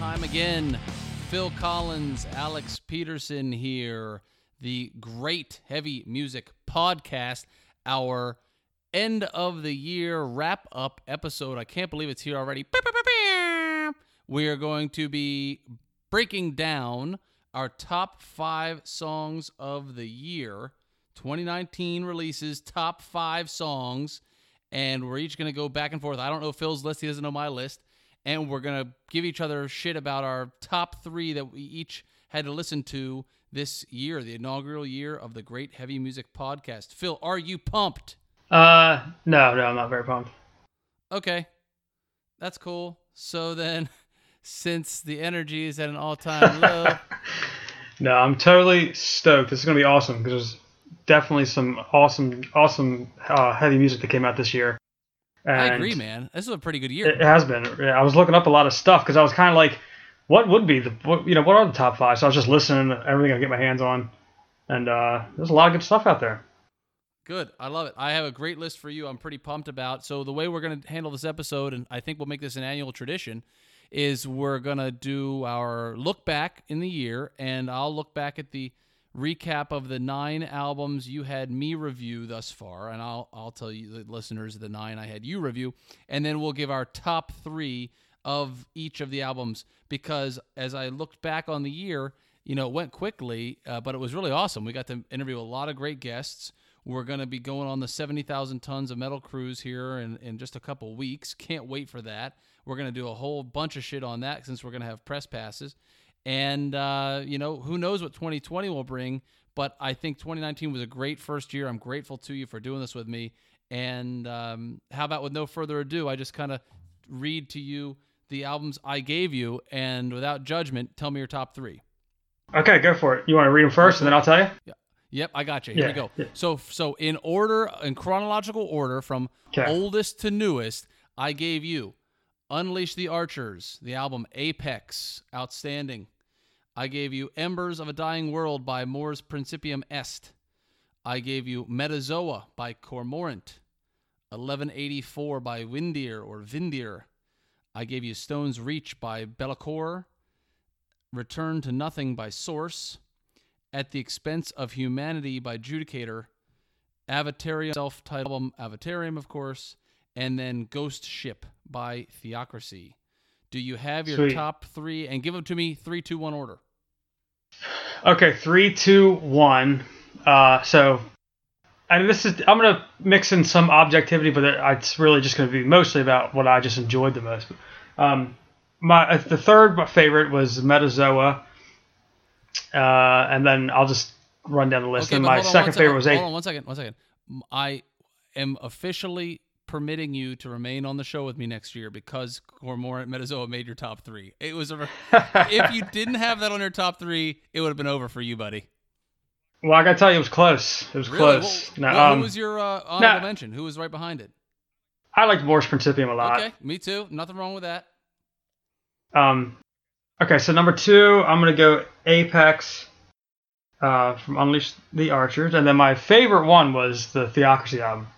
time again. Phil Collins, Alex Peterson here. The Great Heavy Music Podcast, our end of the year wrap up episode. I can't believe it's here already. We are going to be breaking down our top five songs of the year 2019 releases, top five songs. And we're each going to go back and forth. I don't know Phil's list, he doesn't know my list. And we're going to give each other shit about our top three that we each had to listen to this year, the inaugural year of the Great Heavy Music Podcast. Phil, are you pumped? Uh, no, no, I'm not very pumped. Okay. That's cool. So then, since the energy is at an all time low, No, I'm totally stoked. This is gonna be awesome because there's definitely some awesome, awesome uh, heavy music that came out this year. I agree, man. This is a pretty good year. It has been. I was looking up a lot of stuff because I was kind of like, what would be the, what, you know, what are the top five? So I was just listening to everything I get my hands on, and uh, there's a lot of good stuff out there. Good. I love it. I have a great list for you. I'm pretty pumped about. So the way we're going to handle this episode and I think we'll make this an annual tradition is we're going to do our look back in the year and I'll look back at the recap of the 9 albums you had me review thus far and I'll I'll tell you the listeners the 9 I had you review and then we'll give our top 3 of each of the albums because as I looked back on the year, you know, it went quickly, uh, but it was really awesome. We got to interview a lot of great guests. We're going to be going on the 70,000 tons of metal cruise here in, in just a couple weeks. Can't wait for that. We're going to do a whole bunch of shit on that since we're going to have press passes. And, uh, you know, who knows what 2020 will bring, but I think 2019 was a great first year. I'm grateful to you for doing this with me. And um, how about with no further ado, I just kind of read to you the albums I gave you, and without judgment, tell me your top three. Okay, go for it. You want to read them first, and then I'll tell you. Yeah. Yep, I got you. Here we Yeah, go. yeah. So, so in order, in chronological order, from Okay. oldest to newest, I gave you "Unleash the Archers," the album "Apex," outstanding. I gave you "Embers of a Dying World" by Mors Principium Est. I gave you "Metazoa" by Cormorant. 1184 by Windir or Vindir. I gave you Stone's Reach by Be'lakor. Return to Nothing by Source. At the Expense of Humanity by Judicator, Avatarium, self titled album Avatarium, of course, and then Ghost Ship by Theocracy. Do you have your Sweet. top three? And give them to me three, two, one order. Okay, three, two, one. Uh, so, and this is I'm gonna mix in some objectivity, but it's really just gonna be mostly about what I just enjoyed the most. Um, my uh, the third favorite was Metazoa, uh, and then I'll just run down the list. and my hold on second favorite was Hold A. on one second, one second. I am officially permitting you to remain on the show with me next year because Cormorant Metazoa made your top three. It was a, if you didn't have that on your top three, it would have been over for you, buddy. Well, I gotta tell you, it was close. It was Really? close. Well, No, well, um, who was your uh, honorable nah. mention? Who was right behind it? I liked Mors Principium a lot. Okay, me too. Nothing wrong with that. Um, okay, so number two, I'm gonna go Apex uh, from Unleash the Archers, and then my favorite one was the Theocracy album,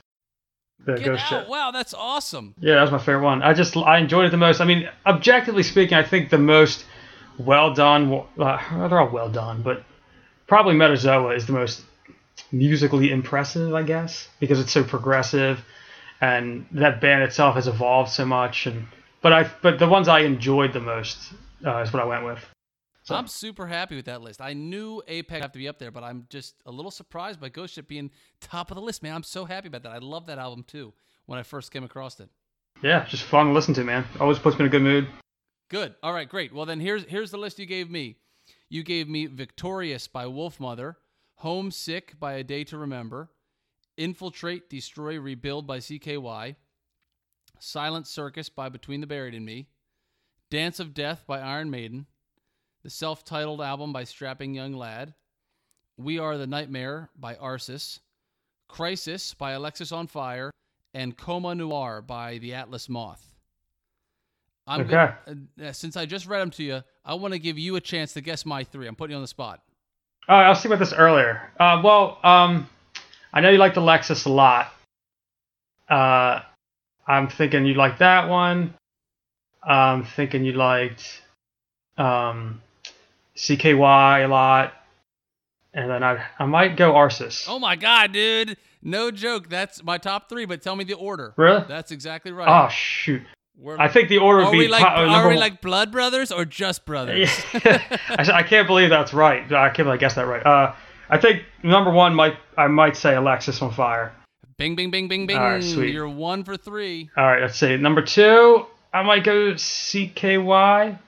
the Get Ghost out! Ship. Wow, that's awesome. Yeah, that was my favorite one. I just I enjoyed it the most. I mean, objectively speaking, I think the most well done. Uh, they're all well done, but probably Metazoa is the most musically impressive, I guess, because it's so progressive, and that band itself has evolved so much. And but I but the ones I enjoyed the most uh, is what I went with. So- I'm super happy with that list. I knew Apex would have to be up there, but I'm just a little surprised by Ghost Ship being top of the list, man. I'm so happy about that. I love that album too when I first came across it. Yeah, just fun to listen to, man. Always puts me in a good mood. Good. All right, great. Well, then here's here's the list you gave me. You gave me Victorious by Wolfmother, Homesick by A Day to Remember, Infiltrate, Destroy, Rebuild by CKY, Silent Circus by Between the Buried and Me, Dance of Death by Iron Maiden, the self titled album by Strapping Young Lad, We Are the Nightmare by Arsis, Crisis by Alexisonfire, and Coma Noir by the Atlas Moth. I'm Okay. Gonna, uh, since I just read them to you, I want to give you a chance to guess my three. I'm putting you on the spot. Oh, I was thinking about this earlier. Uh, well, um, I know you liked the Lexus a lot. Uh, I'm thinking you liked that one. I'm thinking you liked um, CKY a lot, and then I I might go Arsis. Oh my god, dude! No joke. That's my top three. But tell me the order. Really? That's exactly right. Oh shoot! We're- I think the order would are be we like top- uh, are we one- like blood brothers or just brothers? I, I can't believe that's right. I can't believe I guessed that right. Uh, I think number one might I might say Alexisonfire. Bing, bing, bing, bing, bing. All right, sweet. You're one for three, All right, let's see. Number two, I might go CKY.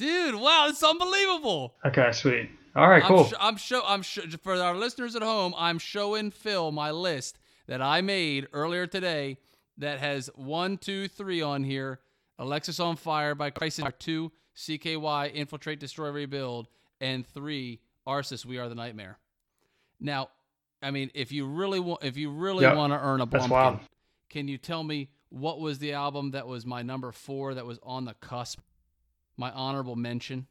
Dude. Wow, it's unbelievable. Okay, sweet. All right, I'm cool. sh- I'm show. I'm sh- for our listeners at home. I'm showing Phil my list that I made earlier today that has one, two, three on here. Alexisonfire by Crisis. Two, CKY Infiltrate, Destroy, Rebuild, and three, Arsis. We Are the Nightmare. Now, I mean, if you really want, if you really Yep, want to earn a bumpkin, can you tell me what was the album that was my number four that was on the cusp? My honorable mention.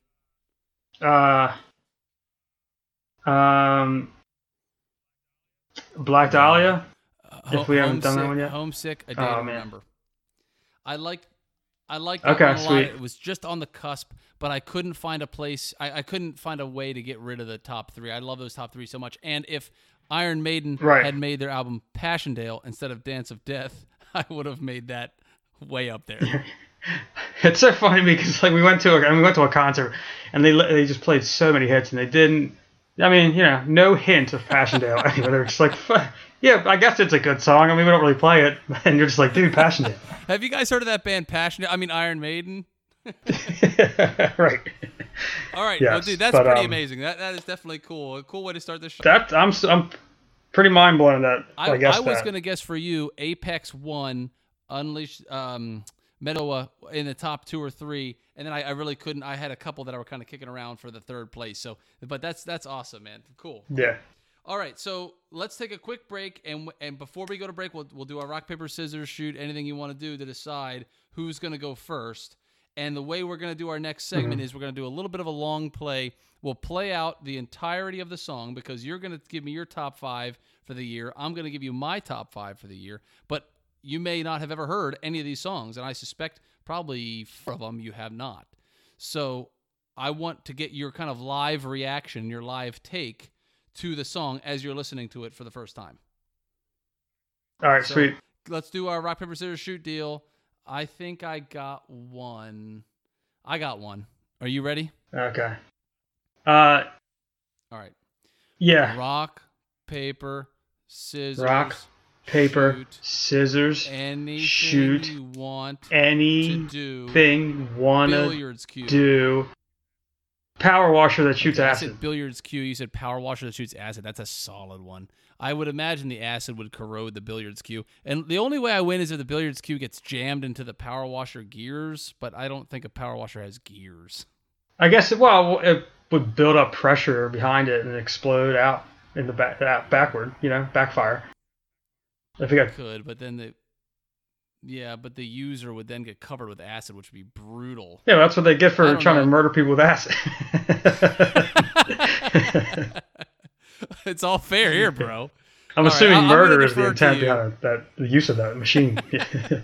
Uh, um, Black Dahlia. Uh, If we haven't done that one yet? Homesick, a day Oh, to man. remember. I like, I like that Okay, one a lot. sweet. It was just on the cusp, but I couldn't find a place. I, I couldn't find a way to get rid of the top three. I love those top three so much. And if Iron Maiden Right. had made their album Passchendaele instead of Dance of Death, I would have made that way up there. It's so funny because like we went to a, I mean, we went to a concert and they they just played so many hits and they didn't. I mean, you know, no hint of Passchendaele. anyway, they're just like, yeah, I guess it's a good song. I mean, we don't really play it, and you're just like, dude, Passchendaele. have you guys heard of that band Passionate? I mean Iron Maiden. right. All right, well, Yes, dude, that's but, pretty um, amazing. That that is definitely cool. A cool way to start the show. That I'm I'm pretty mind blown that I, I, I was that. gonna guess for you Apex One, Unleashed, um, Metoa in the top two or three, and then I, I really couldn't. I had a couple that I were kind of kicking around for the third place. So, but that's that's awesome, man. Cool. Yeah. All right, so let's take a quick break, and and before we go to break, we'll we'll do our rock paper scissors shoot. Anything you want to do to decide who's gonna go first. And the way we're gonna do our next mm-hmm. segment is we're gonna do a little bit of a long play. We'll play out the entirety of the song because you're gonna give me your top five for the year. I'm gonna give you my top five for the year, but you may not have ever heard any of these songs, and I suspect probably four of them you have not. So I want to get your kind of live reaction, your live take to the song as you're listening to it for the first time. All right, So- sweet. Let's do our rock paper scissors shoot deal. I think I got one. I got one. Are you ready? Okay. Uh, All right. yeah. Rock, paper, scissors. Rock, Paper, shoot, scissors, anything shoot, you want anything do. wanna Billiards cue. do. Power washer that shoots I acid. billiards cue. You said power washer that shoots acid. That's a solid one. I would imagine the acid would corrode the billiards cue. And the only way I win is if the billiards cue gets jammed into the power washer gears, but I don't think a power washer has gears. I guess it, well, it would build up pressure behind it and explode out in the back, backward. You know, backfire. If you got Could, but then the yeah, but the user would then get covered with acid, which would be brutal. yeah, that's what they get for trying know. to murder people with acid. it's all fair here, bro. I'm right, assuming I'm murder is the intent behind that the use of that machine.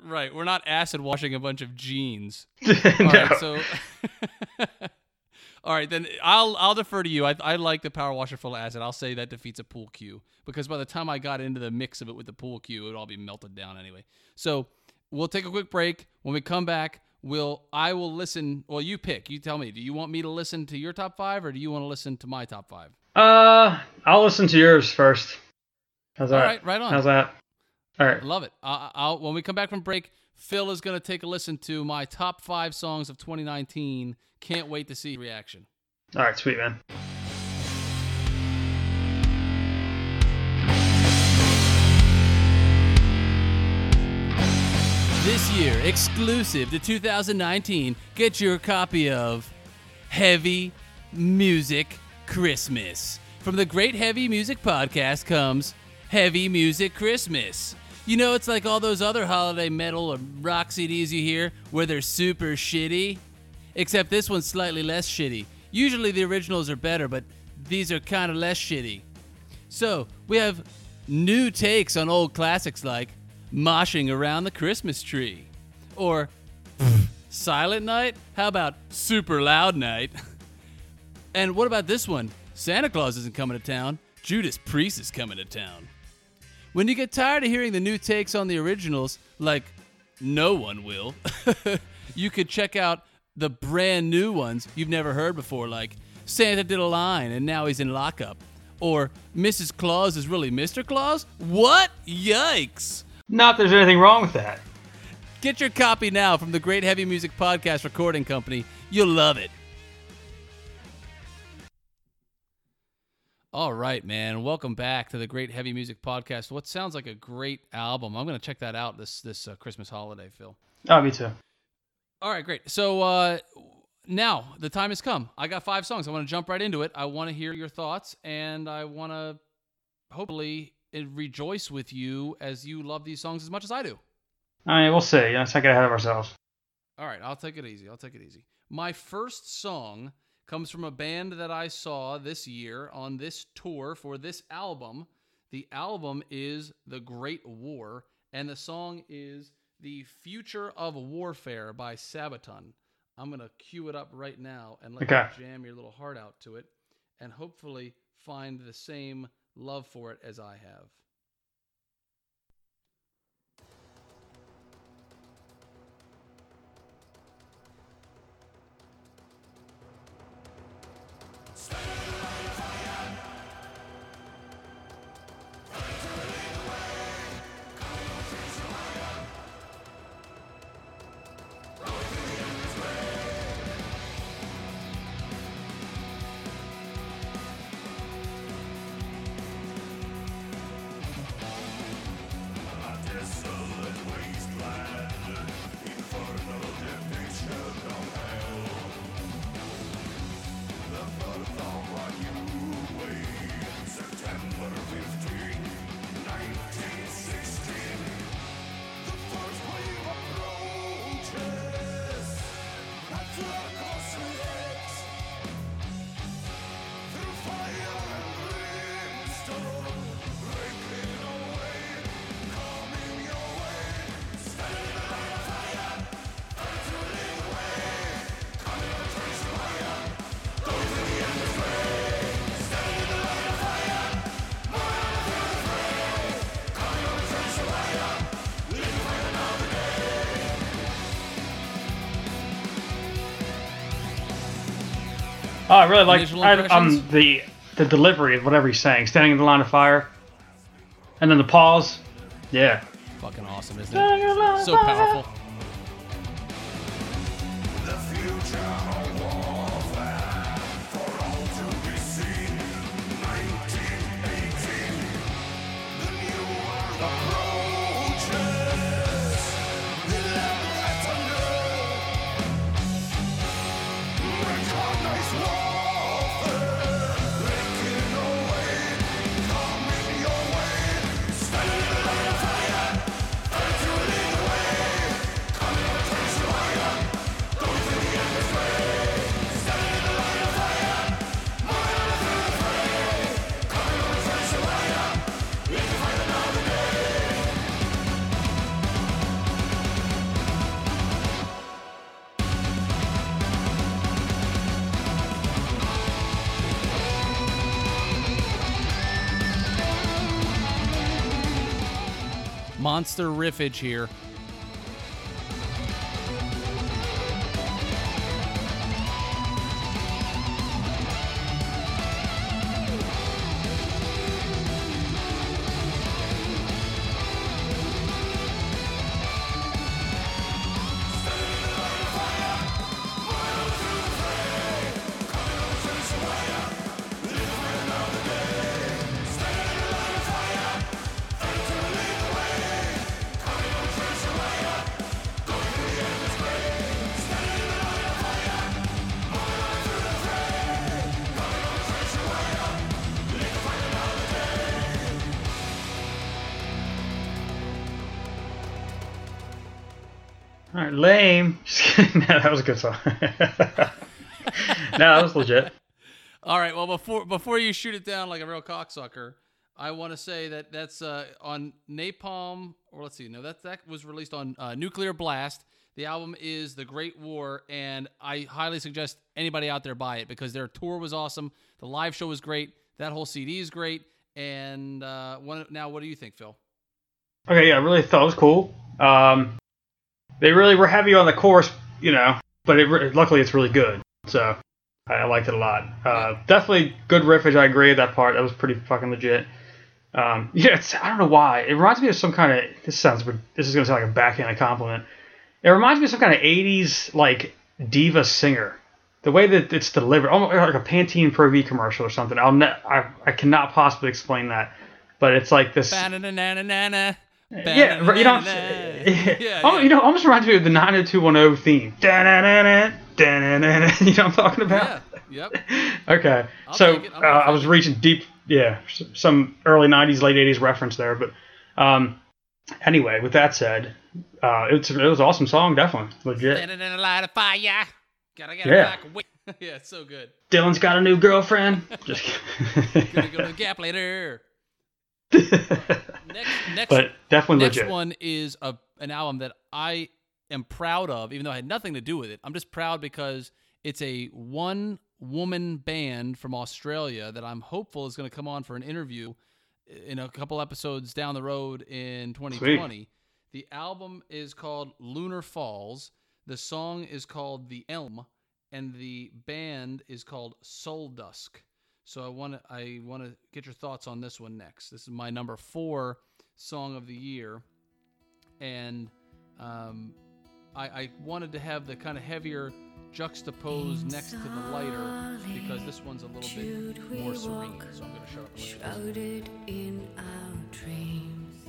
Right, we're not acid washing a bunch of jeans. no. All right, so All right, then I'll I'll defer to you. I, I like the power washer full of acid. I'll say that defeats a pool cue because by the time I got into the mix of it with the pool cue, it would all be melted down anyway. So we'll take a quick break. When we come back, we'll I will listen. Well, you pick. You tell me. Do you want me to listen to your top five or do you want to listen to my top five? uh, I'll listen to yours first. How's that? All right, right on. How's that? All right. Love it. I, I'll, when we come back from break, Phil is going to take a listen to my top five songs of 2019. Can't wait to see reaction. All right, sweet man. This year, exclusive to 2019, get your copy of Heavy Music Christmas. From the Great Heavy Music Podcast comes Heavy Music Christmas. You know, it's like all those other holiday metal or rock CDs you hear where they're super shitty. Except this one's slightly less shitty. Usually the originals are better, but these are kind of less shitty. So, we have new takes on old classics like Moshing Around the Christmas Tree, or Silent Night? How about Super Loud Night? and what about this one? Santa Claus isn't coming to town. Judas Priest is coming to town. When you get tired of hearing the new takes on the originals, like no one will, you could check out the brand new ones you've never heard before, like Santa did a line and now he's in lockup. Or Mrs. Claus is really Mr. Claus? What? Yikes! Not there's anything wrong with that. Get your copy now from the Great Heavy Music Podcast Recording Company. You'll love it. All right, man. Welcome back to the Great Heavy Music Podcast. What sounds like a great album. I'm going to check that out this this uh, Christmas holiday, Phil. Oh, me too. All right, great. So uh, now the time has come. I got five songs. I want to jump right into it. I want to hear your thoughts, and I want to hopefully rejoice with you as you love these songs as much as I do. I mean, we'll see. Let's not get ahead of ourselves. All right, I'll take it easy. I'll take it easy. My first song comes from a band that I saw this year on this tour for this album. The album is The Great War, and the song is The Future of Warfare by Sabaton. I'm going to cue it up right now and let Okay. you jam your little heart out to it and hopefully find the same love for it as I have. Stay alive. Oh, I really like I, um the the delivery of whatever he's saying, standing in the line of fire, and then the pause. Yeah. Fucking awesome, isn't Standing in the line it? So powerful. Monster riffage here. Right, lame. Just kidding. no, that was a good song. no, that was legit. All right. Well, before before you shoot it down like a real cocksucker, I want to say that that's uh, on Napalm, or let's see, no, that that was released on uh, Nuclear Blast, The album is The Great War, and I highly suggest anybody out there buy it because their tour was awesome. The live show was great. That whole CD is great. And uh, now, what do you think, Phil? Okay, yeah, I really thought it was cool. Um, they really were heavy on the chorus, you know, but it, luckily it's really good. So I, liked it a lot. Uh, definitely good riffage. I agree with that part. That was pretty fucking legit. Um, yeah, it's, I don't know why. It reminds me of some kind of. This sounds. This is gonna sound like a backhanded compliment. It reminds me of some kind of '80s like diva singer. The way that it's delivered, almost like a Pantene Pro V commercial or something. I'll ne- I, I cannot possibly explain that, but it's like this. Yeah, you know, yeah, yeah. you know, almost reminds me of the 90210 theme. Da-na-na-na, da-na-na-na. You know what I'm talking about? Yeah, yep. Okay, I'll so. Uh, I was reaching deep, yeah, some early '90s, late '80s reference there. But um, anyway, with that said, uh, it's it was an awesome song, definitely legit. Standing in a light of fire. Gotta get Yeah. back away. yeah, it's so good. Dylan's got a new girlfriend. Just Gonna go to the Gap later. Next, next, but definitely next legit. one is a an album that I am proud of, even though I had nothing to do with it. I'm just proud because it's a one woman band from Australia that I'm hopeful is going to come on for an interview uh, in a couple episodes down the road in 2020. The album is called Lunar Falls. The song is called The Elm, and the band is called Suldusk. So I want to I want to get your thoughts on this one next. This is my number four song of the year, and um, I, I wanted to have the kind of heavier juxtaposed next to the lighter because this one's a little bit more serene. So I'm going to shut up. Shrouded in our dreams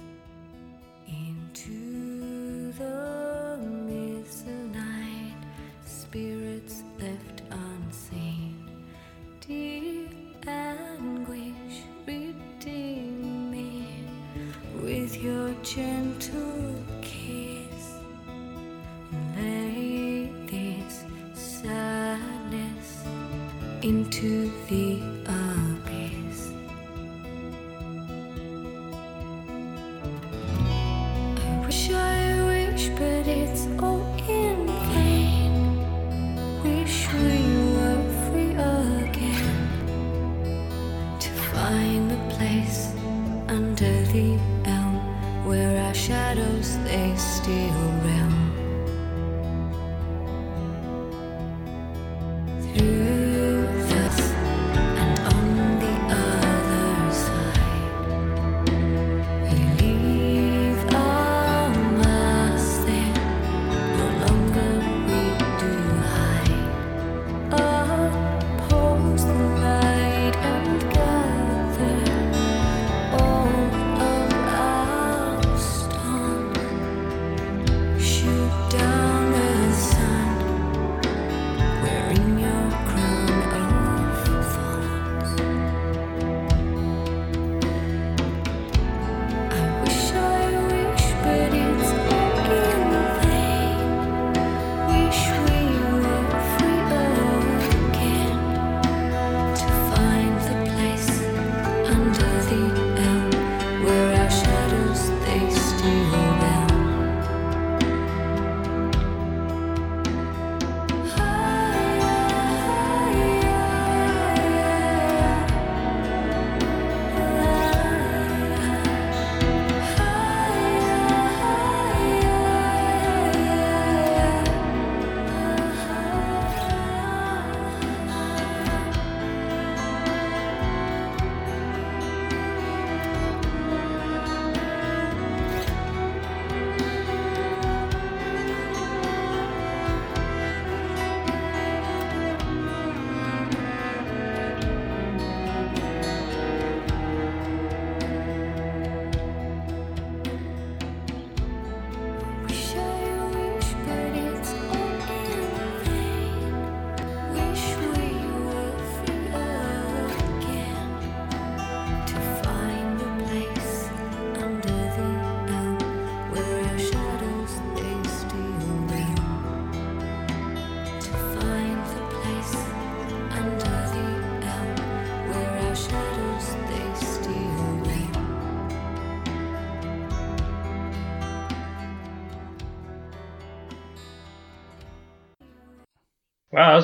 into the myths of night, spirits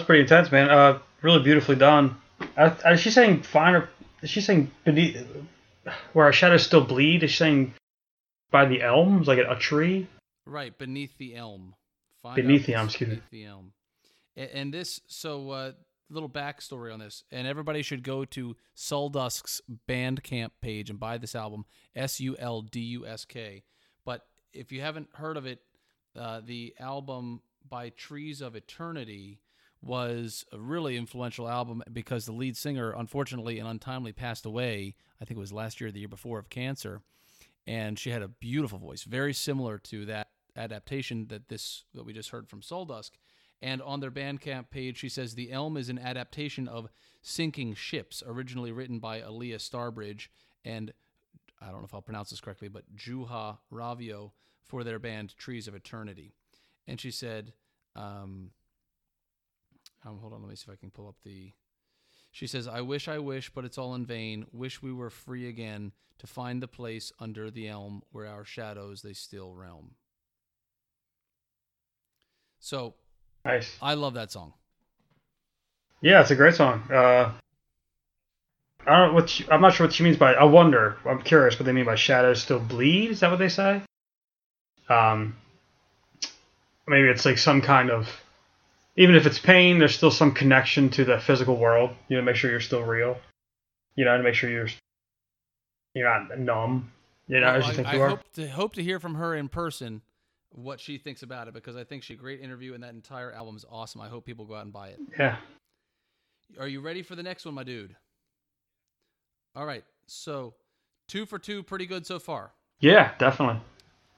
pretty intense, man. Uh, really beautifully done. Uh, is she saying finer? Is she saying beneath where our shadows still bleed? Is she saying by the elms, like a, a tree? Right beneath the elm. Find Beneath the elm, excuse me. the elm. A- And, this, so uh, little backstory on this, and everybody should go to Suldusk's Bandcamp page and buy this album, S U L D U S K. But if you haven't heard of it, uh, the album by Trees of Eternity was a really influential album because the lead singer, unfortunately and untimely, passed away. I think it was last year or the year before of cancer and she had a beautiful voice, very similar to that adaptation that this that we just heard from Suldusk. And on their Bandcamp page, she says the Elm is an adaptation of Sinking Ships, originally written by Aleah Starbridge and I don't know if I'll pronounce this correctly, but Juha Raivio for their band Trees of Eternity. And she said, um, um, hold on, let me see if I can pull up the. She says, I wish, I wish, but it's all in vain. Wish we were free again to find the place under the elm where our shadows they still realm. So Nice. I love that song. Yeah, it's a great song. Uh, I don't know what she, I'm not sure what she means by. I wonder. I'm curious what they mean by shadows still bleed. Is that what they say? Um, maybe it's like some kind of. Even if it's pain, there's still some connection to the physical world. You know, make sure you're still real. You know, to make sure you're you're not numb. You know, Well, as you I, think I you are. hope to hope to hear from her in person what she thinks about it because I think she a great interview and that entire album is awesome. I hope people go out and buy it. Yeah. Are you ready for the next one, my dude? All right. So, two for two, pretty good so far. Yeah, definitely.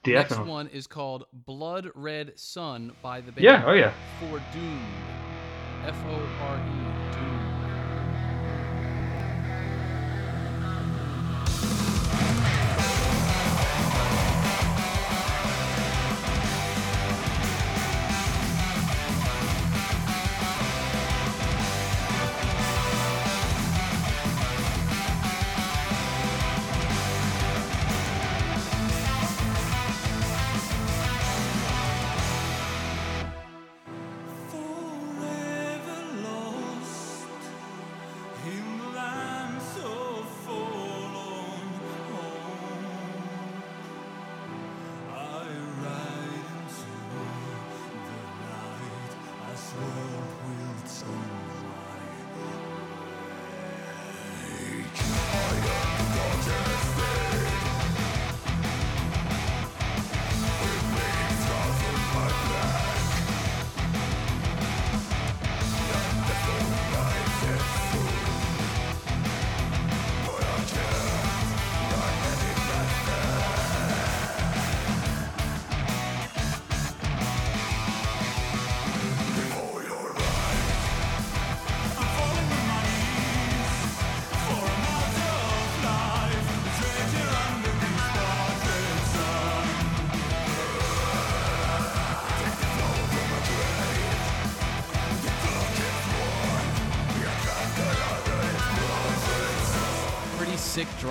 The next one is called Blood Red Sun by the band Yeah. Oh yeah. For Doom. F O R E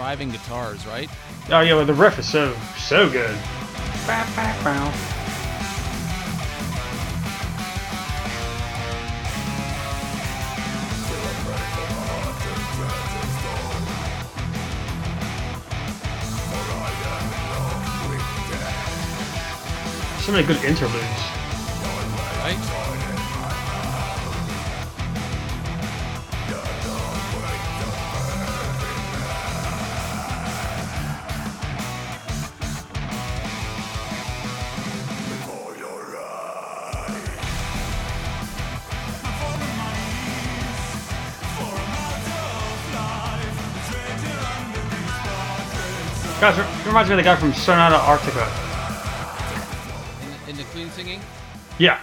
driving guitars, right? Oh yeah. Well, the riff is so so good. Bow, bow, bow. So many good interludes. Guys, it reminds me of the guy from Sonata Arctica. In the, in the clean singing. Yeah.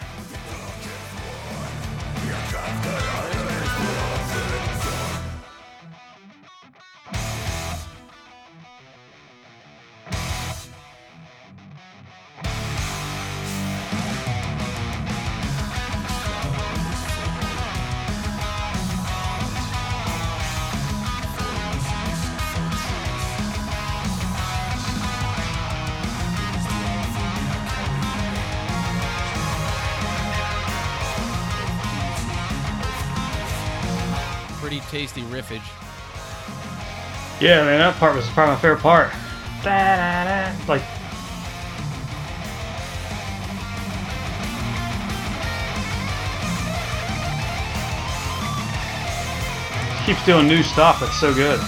Tasty riffage. Yeah, man, that part was probably my favorite part. Da-da-da. Like, keeps doing new stuff. It's so good.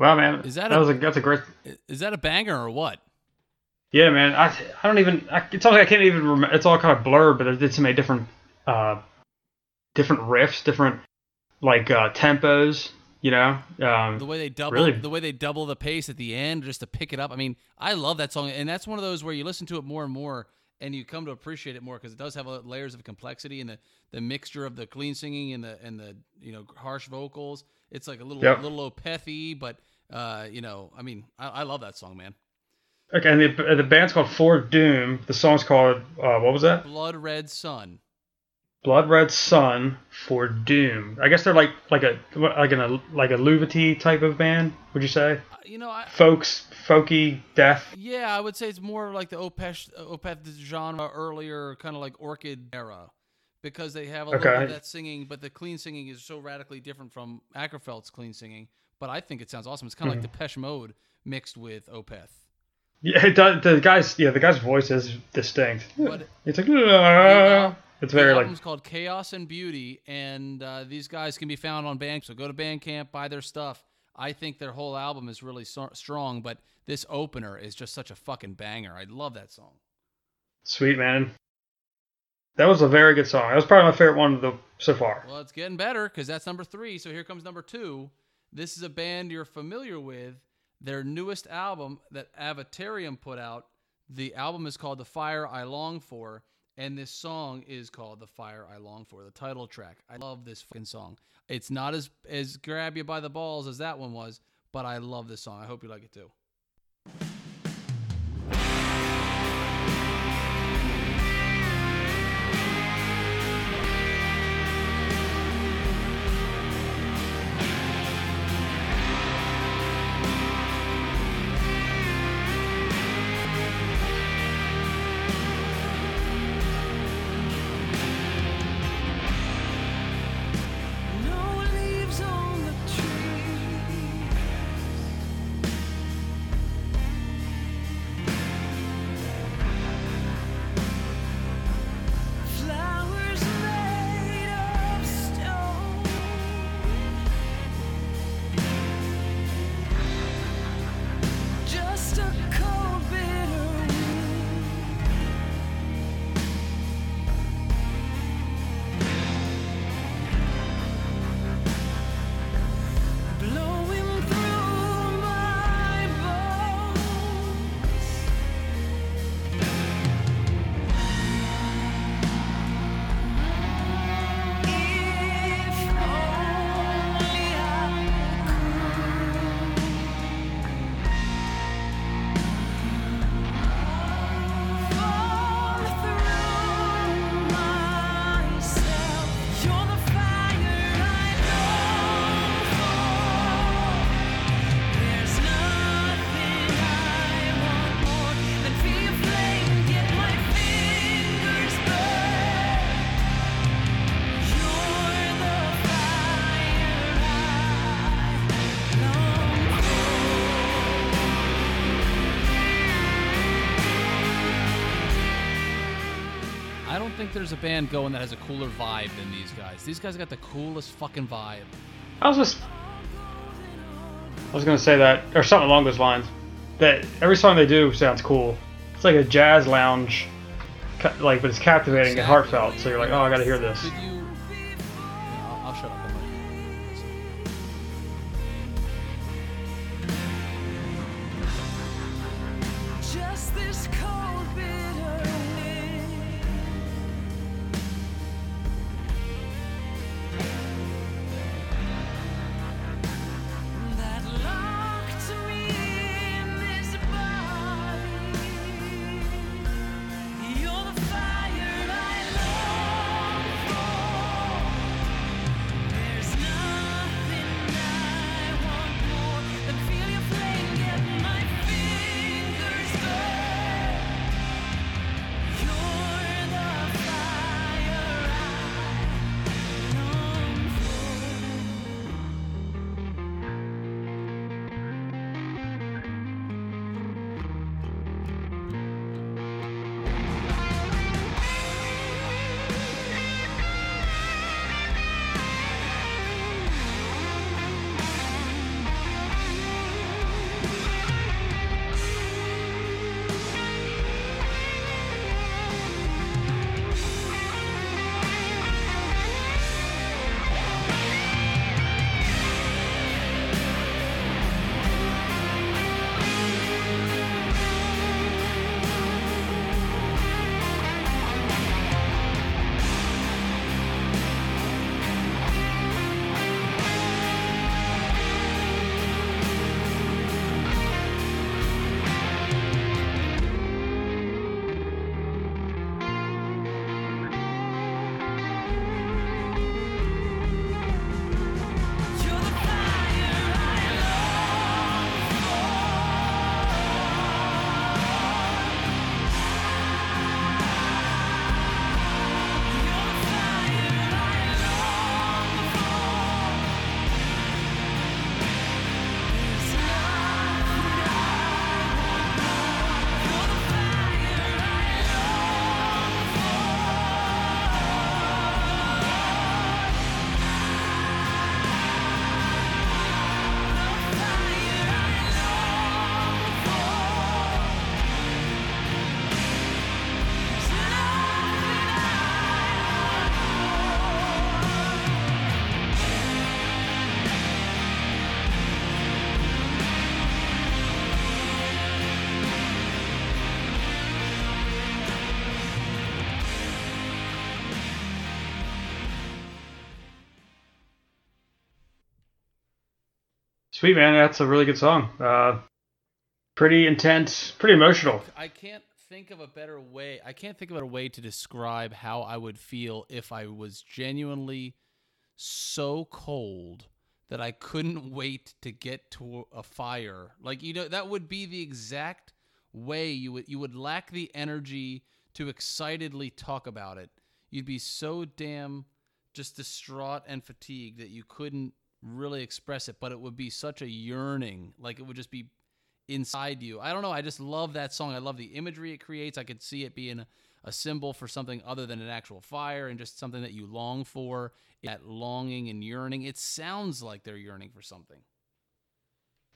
Wow, man, Is that that a- was a that's a great. Is that a banger or what? Yeah, man. I I don't even. I, it's all I can't even remember. It's all kind of blurred, but I did so many different, uh, different riffs, different like uh, tempos. You know, um, The way they double Really? the way they double the pace at the end just to pick it up. I mean, I love that song, and that's one of those where you listen to it more and more, and you come to appreciate it more because it does have layers of complexity and the, the mixture of the clean singing and the and the you know harsh vocals. It's like a little Yep. little opethy, but uh, you know, I mean, I, I love that song, man. okay, and the the band's called Foredoom. The song's called uh, what was that? Blood Red Sun. Blood Red Sun Foredoom. I guess they're like like a like an like a Luvity type of band. Would you say? Uh, You know, I, Folks, folky, death. Yeah, I would say it's more like the Opeth, Opeth genre earlier, kind of like Orchid era, because they have a little bit of that singing, but the clean singing is so radically different from Akerfeldt's clean singing. But I think it sounds awesome. It's kind of Mm-hmm. like Depeche Mode mixed with Opeth. Yeah, it does, the guy's yeah the guy's voice is distinct. But It's like it's very the like It's called Chaos and Beauty, and uh, these guys can be found on Bandcamp. So go to Bandcamp, buy their stuff. I think their whole album is really so- strong, but this opener is just such a fucking banger. I love that song. sweet man. That was a very good song. That was probably my favorite one the, so far. Well, it's getting better because that's number three. So here comes number two. This is a band you're familiar with. Their newest album that Avatarium put out. The album is called The Fire I Long For, and this song is called The Fire I Long For, the title track. I love this fucking song. It's not as as grab you by the balls as that one was, but I love this song. I hope you like it too. Think there's a band going that has a cooler vibe than these guys. These guys got the coolest fucking vibe. I was just I was gonna say that or something along those lines. That every song they do sounds cool. it's like a jazz lounge, like but it's captivating and heartfelt. So you're like, oh, I gotta hear this. Sweet man, that's a really good song. Uh, pretty intense, pretty emotional. I can't think of a better way. I can't think of a way to describe how I would feel if I was genuinely so cold that I couldn't wait to get to a fire. Like you know, that would be the exact way you would you would lack the energy to excitedly talk about it. You'd be so damn just distraught and fatigued that you couldn't really express it, but it would be such a yearning. Like it would just be inside you. I don't know. I just love that song. I love the imagery it creates. I could see it being a, a symbol for something other than an actual fire and just something that you long for. That longing and yearning. It sounds like they're yearning for something.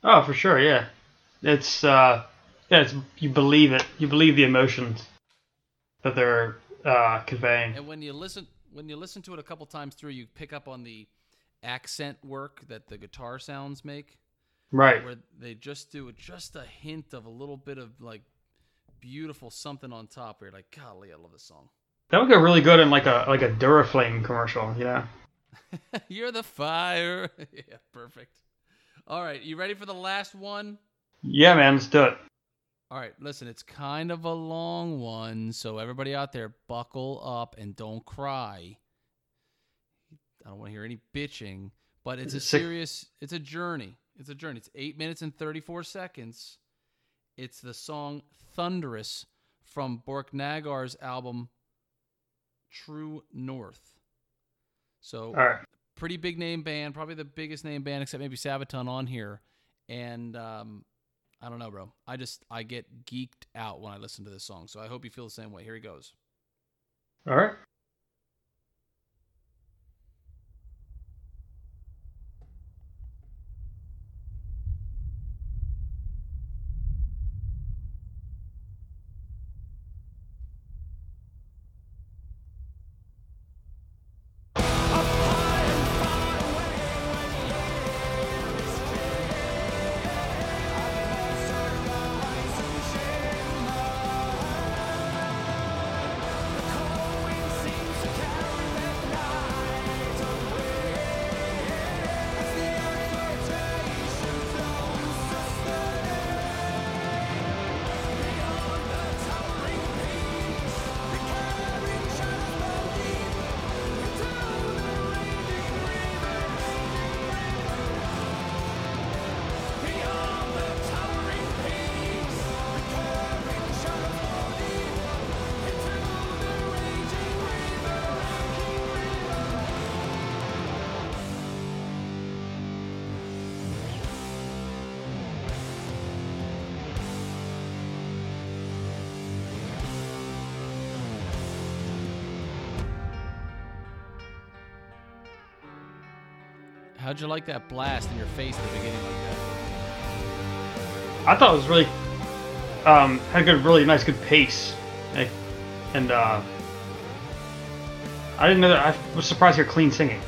Oh, for sure, yeah. It's uh, yeah, it's you believe it. You believe the emotions that they're uh, conveying. And when you listen when you listen to it a couple times through, you pick up on the accent work that the guitar sounds make. Right. where they just do just a hint of a little bit of like beautiful something on top. Where you're like, golly, I love this song. That would go really good in like a like a Duraflame commercial, know? You're the fire. yeah, perfect. All right, you ready for the last one? Yeah, man, let's do it. All right, listen, it's kind of a long one, so everybody out there, buckle up and don't cry. I don't want to hear any bitching, but it's a serious, it's a journey. It's a journey. It's eight minutes and 34 seconds. It's the song Thunderous from Borknagar's album True North. So, right. pretty big name band, probably the biggest name band except maybe Sabaton on here. And um, I don't know, bro. I just I get geeked out when I listen to this song. So I hope you feel the same way. Here he goes. All right. How'd you like that blast in your face at the beginning like that? I thought it was really um, had a good, really nice, good pace, and uh, I didn't know that. I was surprised hear clean singing.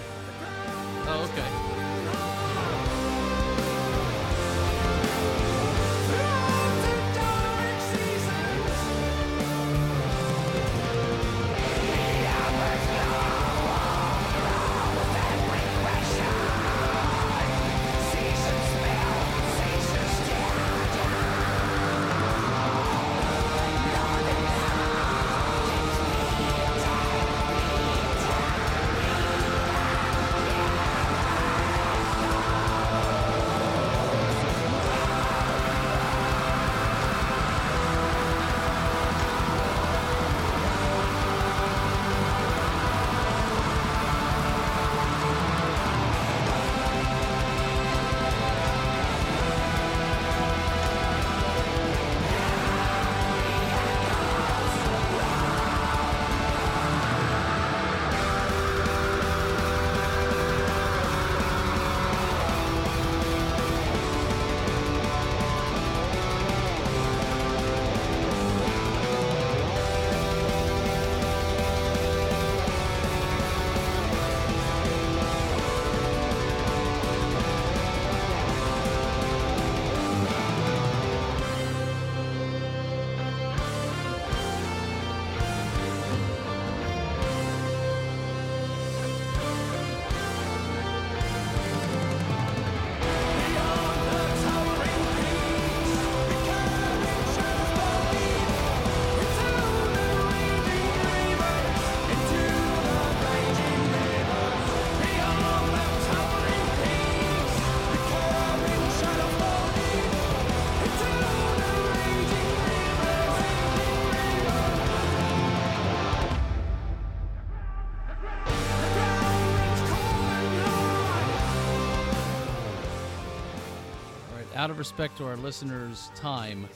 Out of respect to our listeners' time,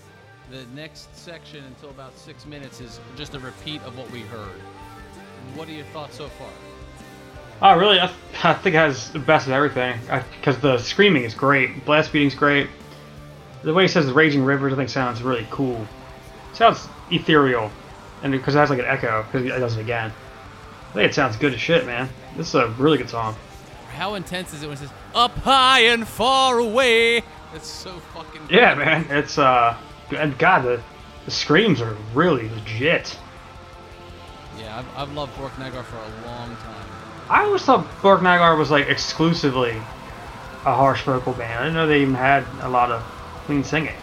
the next section until about six minutes is just a repeat of what we heard. What are your thoughts so far? Oh, really? I, th- I think it has the best of everything. Because the screaming is great, blast beating's great. The way he says the raging rivers, I think sounds really cool. sounds ethereal, and because it has like an echo, because it does it again. I think it sounds good as shit, man. This is a really good song. How intense is it when it says "up high and far away"? It's so fucking. Yeah, man. It's uh, and God, the the screams are really legit. Yeah, I've, I've loved Borknagar for a long time. I always thought Borknagar was like exclusively a harsh vocal band. I didn't know they even had a lot of clean singing.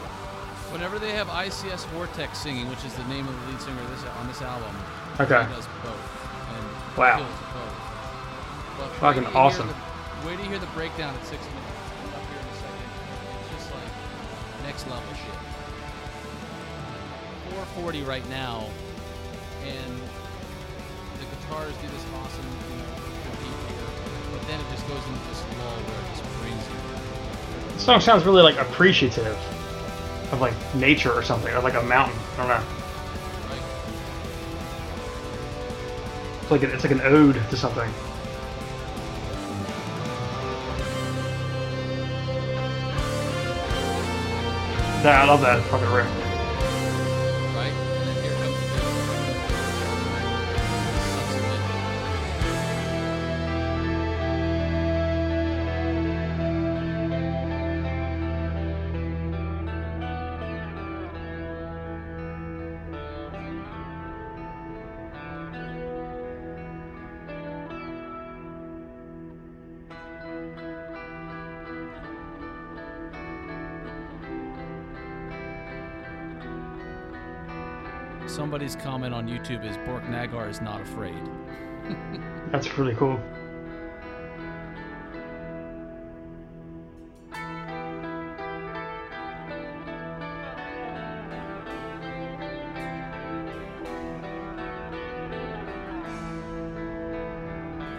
Whenever they have ICS Vortex singing, which is the name of the lead singer this, on this album, Okay. he does both. And Wow. both. Fucking wait till you hear awesome. the- Wait you hear the breakdown at six next level shit. 440 right now, and the guitars do this awesome, you know, here, but then it just goes into this lull where it just brings you. The song sounds really like appreciative of like nature or something, or like a mountain. I don't know. Right? It's like a, it's like an ode to something. Yeah, I love that fucking riff. Somebody's comment on YouTube is Borknagar is not afraid. That's really cool.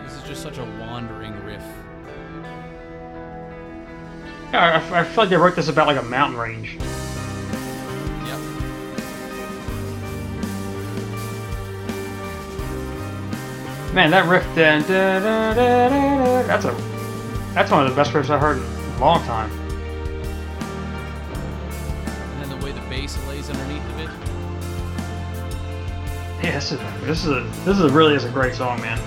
This is just such a wandering riff. Yeah, I, I feel like they wrote this about like a mountain range. Man, that riff da, da, da, that's a that's one of the best riffs I've heard in a long time. And then the way the bass lays underneath of it. Yeah, this is this is a, this is really is a great song, man.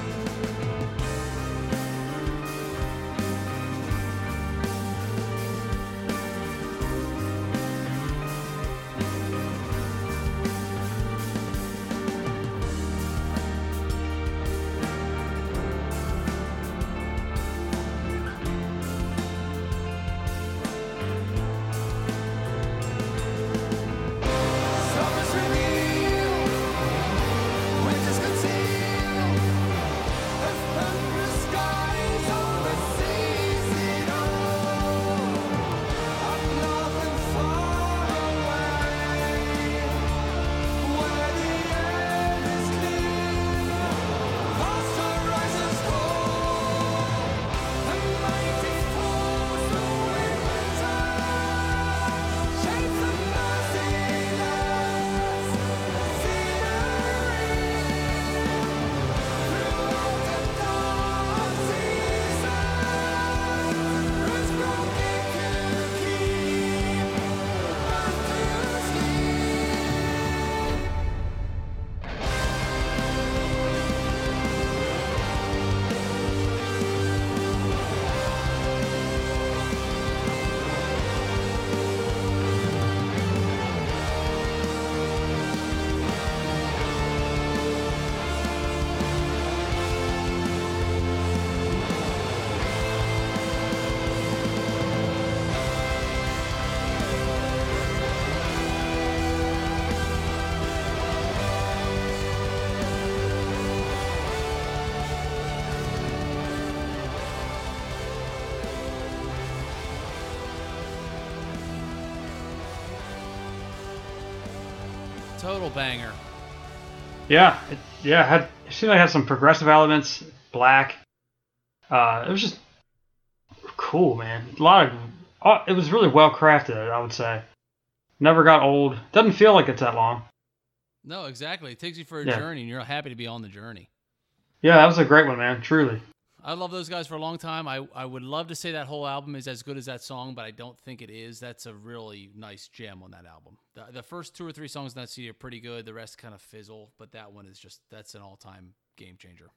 Total banger. Yeah, it, yeah, it had it seemed like it had some progressive elements, black. Uh, it was just cool, man. A lot of oh, it was really well crafted, I would say. Never got old. Doesn't feel like it's that long. No, exactly. It takes you for a Yeah. journey, and you're happy to be on the journey. Yeah, that was a great one, man. Truly. I love those guys for a long time. I, I would love to say that whole album is as good as that song, but I don't think it is. That's a really nice gem on that album. The, the first two or three songs on that CD are pretty good. The rest kind of fizzle, but that one is just that's an all time game changer.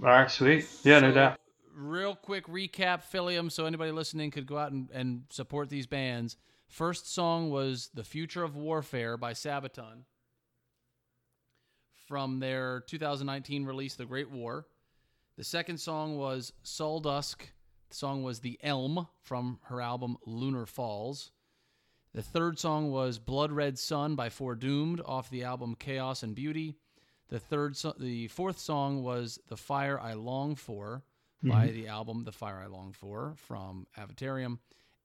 All right, sweet. Yeah, no doubt. Real quick recap, Philium, so anybody listening could go out and, and support these bands. First song was The Future of Warfare by Sabaton from their 2019 release, The Great War. The second song was Suldusk. The song was The Elm from her album Lunar Falls. The third song was Blood Red Sun by Foredoomed off the album Chaos and Beauty. The third, so- the fourth song was "The Fire I Long For" by mm-hmm. the album "The Fire I Long For" from Avatarium,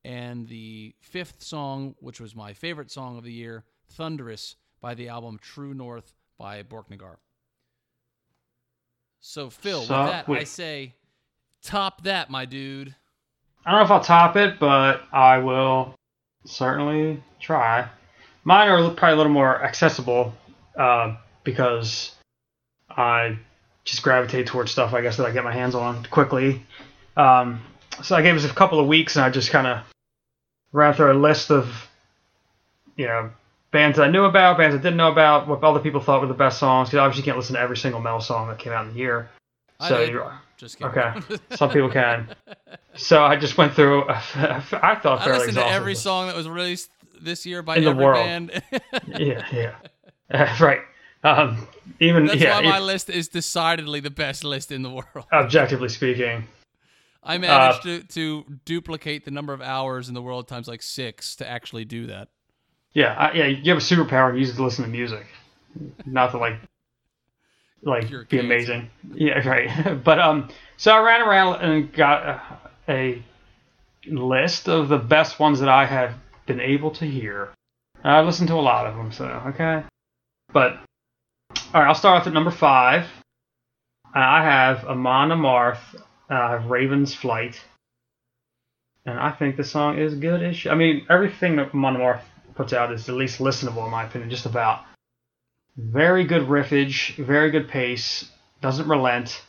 and the fifth song, which was my favorite song of the year, "Thunderous" by the album True North by Borknagar. So Phil, So- with that, I say, top that, my dude. I don't know if I'll top it, but I will certainly try. Mine are probably a little more accessible uh, because I just gravitate towards stuff, I guess, that I get my hands on quickly. Um, so I gave us a couple of weeks, and I just kind of ran through a list of, you know, bands that I knew about, bands I didn't know about, what other people thought were the best songs. Because obviously you can't listen to every single metal song that came out in the year. I So did. you're, Just kidding. okay, some people can. So I just went through. I thought I fairly listened to every song that was released this year by In the every world. band. Yeah, yeah, Uh, right. Um, even That's yeah, why my e- list is decidedly the best list in the world. objectively speaking, I managed Uh, to, to duplicate the number of hours in the world times like six to actually do that. Yeah, I, yeah. You have a superpower. Use it to listen to music, not to like, like be cancer. amazing. Yeah, right. but um, so I ran around and got a, a list of the best ones that I have been able to hear. And I listened to a lot of them, so okay. But all right, I'll start off at number five. I have Amon Amarth, uh, I have Raven's Flight, and I think the song is good. Ish. I mean, everything that Amon Amarth puts out is the least listenable in my opinion. Just about. Very good riffage, very good pace, doesn't relent.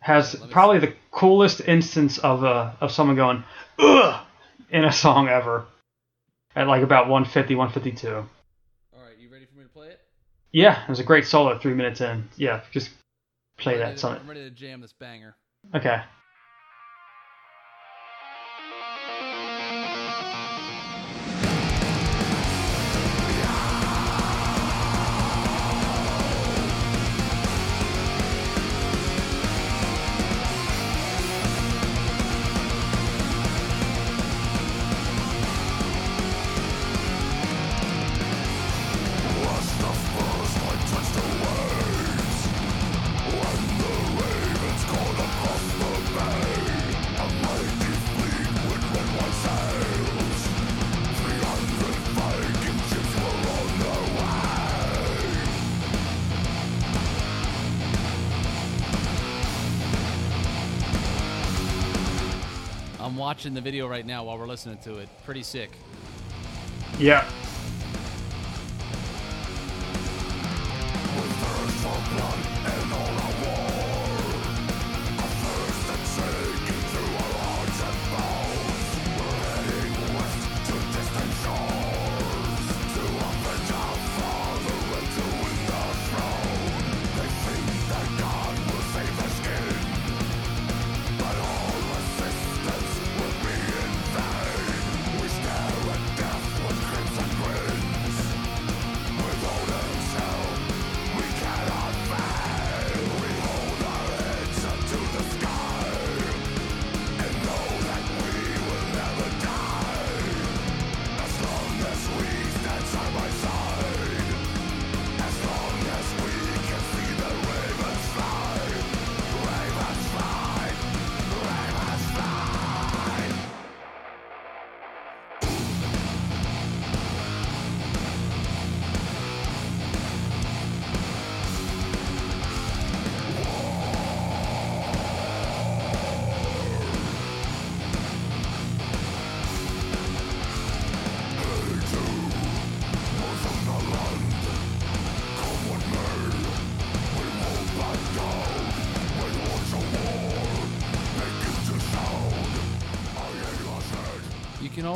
has probably the coolest instance of uh, of someone going ugh in a song ever at like about 150 152 All right, you ready for me to play it? yeah it was a great solo three minutes in yeah just play that to- I'm ready to jam this banger. okay watching the video right now while we're listening to it. Pretty sick. yeah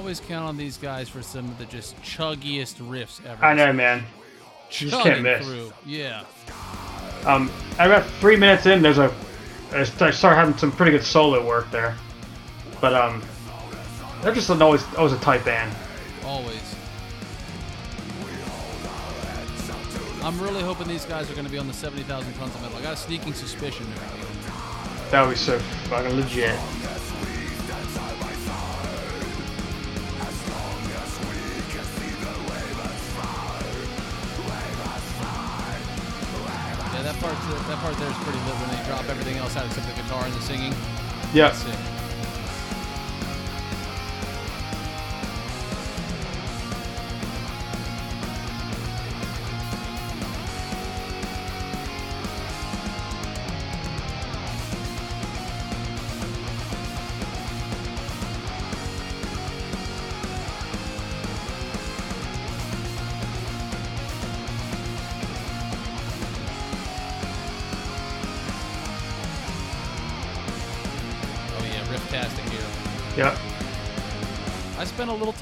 always count on these guys for some of the just chuggiest riffs ever. i know man you just can't miss through. Yeah. um about three minutes in there's a i st- started having some pretty good solo work there but um they're just an always always a tight band Always. I'm really hoping these guys are going to be on the 70,000 tons of metal. I got a sneaking suspicion they're going to be. that would be so fucking legit drop everything else out except the guitar and the singing. yeah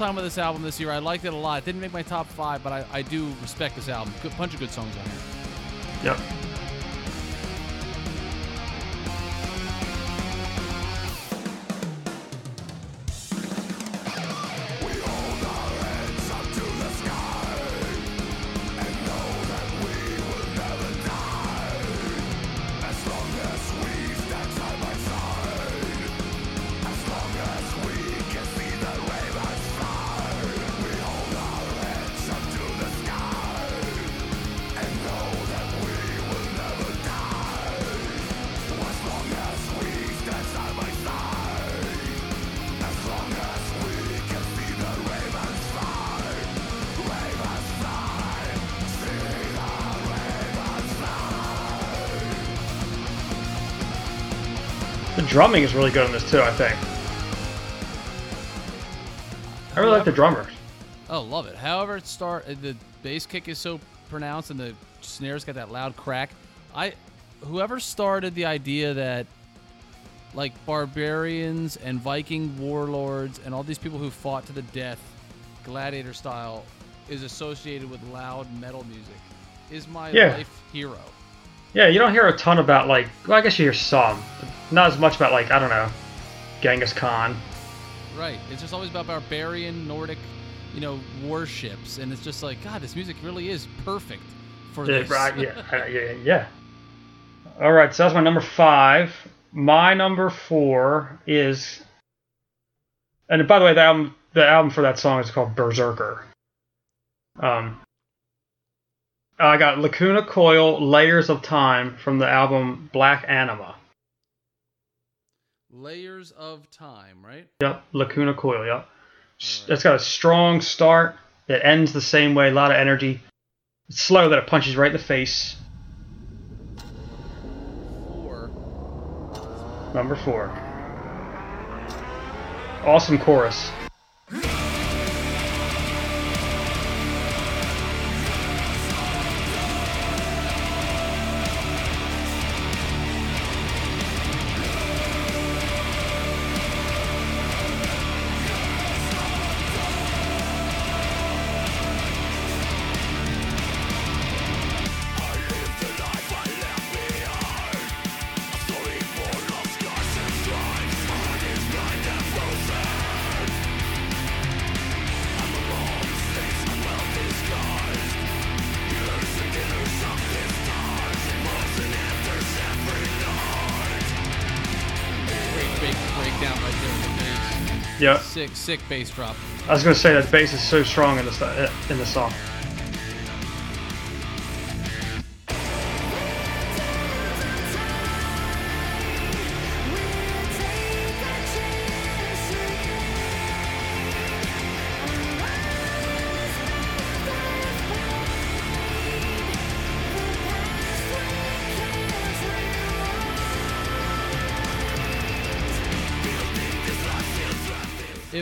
time with this album this year. I liked it a lot. It didn't make my top five, but I, I do respect this album. Good bunch of good songs on here. Yep. Drumming is really good on this too. I think. I really like the drummers. Oh, love it. However, it start uh, the bass kick is so pronounced and the snares got that loud crack. I, whoever started the idea that like barbarians and Viking warlords and all these people who fought to the death, gladiator style, is associated with loud metal music. Is my Yeah. life hero. Yeah, you don't hear a ton about like. Well, I guess you hear some, but not as much about like I don't know, Genghis Khan. Right. It's just always about barbarian Nordic, you know, warships, and it's just like God, this music really is perfect for Yeah, this. right, yeah, uh, yeah, yeah. All right, so that's my number five. My number four is, and by the way, the album the album for that song is called Berserker. Um, Uh, I got Lacuna Coil, Layers of Time from the album Black Anima. Layers of time, right? Yep, Lacuna Coil. Yep, S it's got a strong start. It ends the same way. A lot of energy. It's slow that it punches right in the face. Four. Number four. Awesome chorus. Yeah, Sick, sick bass drop. I was gonna say that bass is so strong in this uh, in the song.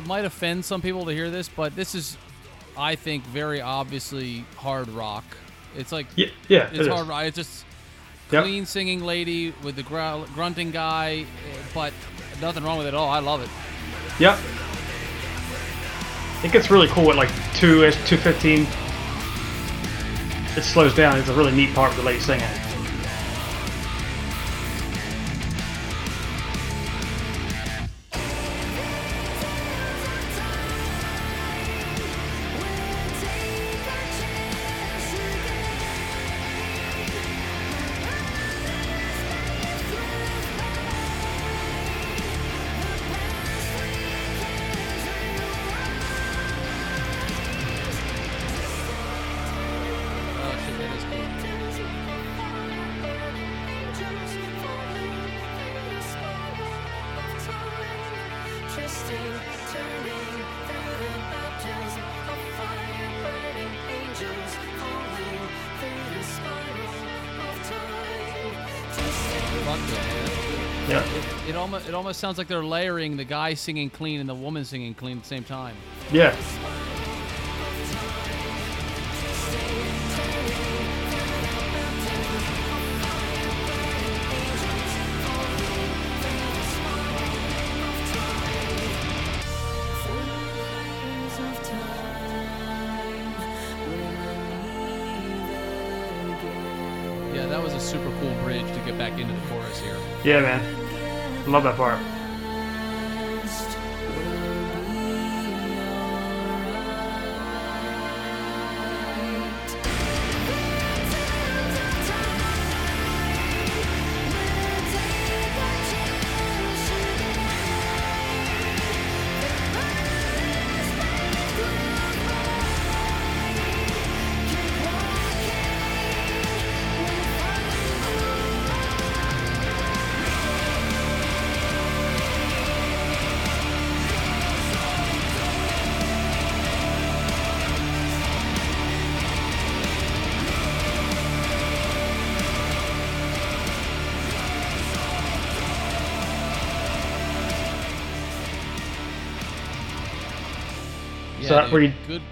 Might offend some people to hear this, but this is, I think, very obviously hard rock. It's like Yeah, yeah, it it's is. hard rock. It's just Yep. clean singing lady with the growl, grunting guy, but nothing wrong with it at all. I love it. Yep. It gets really cool at like two two fifteen. It slows down. It's a really neat part with the lady singing. Almost it sounds like they're layering the guy singing clean and the woman singing clean at the same time. Yeah. Yeah, that was a super cool bridge to get back into the chorus here. Yeah, man. Love that part.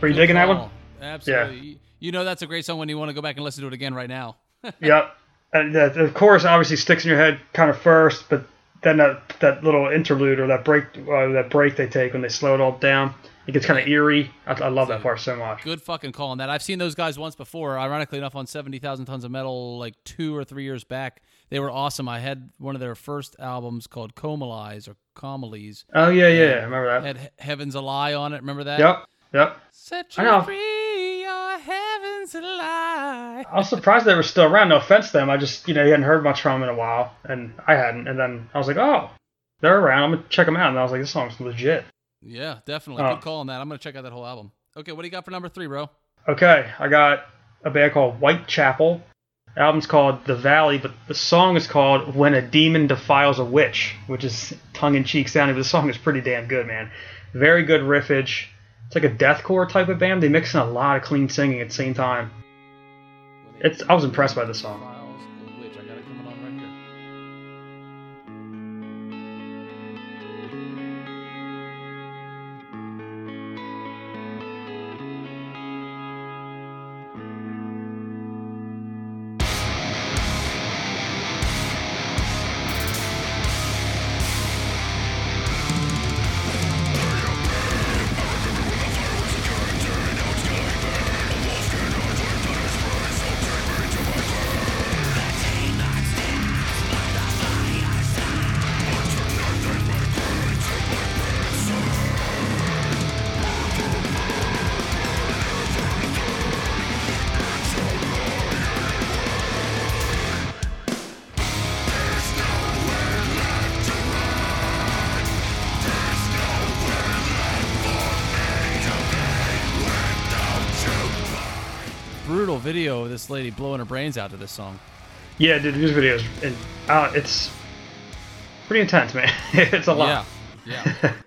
Were you- good, digging that one? Absolutely. You- You know that's a great song when you want to go back and listen to it again right now. yep. And the, the chorus obviously sticks in your head kind of first, but then that that little interlude or that break uh, that break they take when they slow it all down, it gets kind of eerie. I, I love that part so much. Good fucking call on that. I've seen those guys once before. Ironically enough, on seventy thousand tons of metal, like two or three years back, they were awesome. I had one of their first albums called Comalize or Comalies. Oh yeah, yeah, I remember that. Had Heaven's a Lie on it. Remember that? Yep, yep. Set I know. free, your heaven's a lie. I was surprised they were still around. No offense to them. I just, you know, you hadn't heard much from them in a while, and I hadn't. And then I was like, oh, they're around. I'm gonna check them out. And I was like, this song's legit. Yeah, definitely. Oh. Good call on that. I'm gonna check out that whole album. Okay, what do you got for number three, bro? Okay, I got a band called Whitechapel. The album's called The Valley, but the song is called When a Demon Defiles a Witch, which is tongue in cheek sounding, but the song is pretty damn good, man. Very good riffage. It's like a deathcore type of band. They mix in a lot of clean singing at the same time. It's- I was impressed by the song. This lady blowing her brains out to this song. Yeah, dude, music video is, and, uh, it's pretty intense, man. it's a lot. Yeah. Yeah.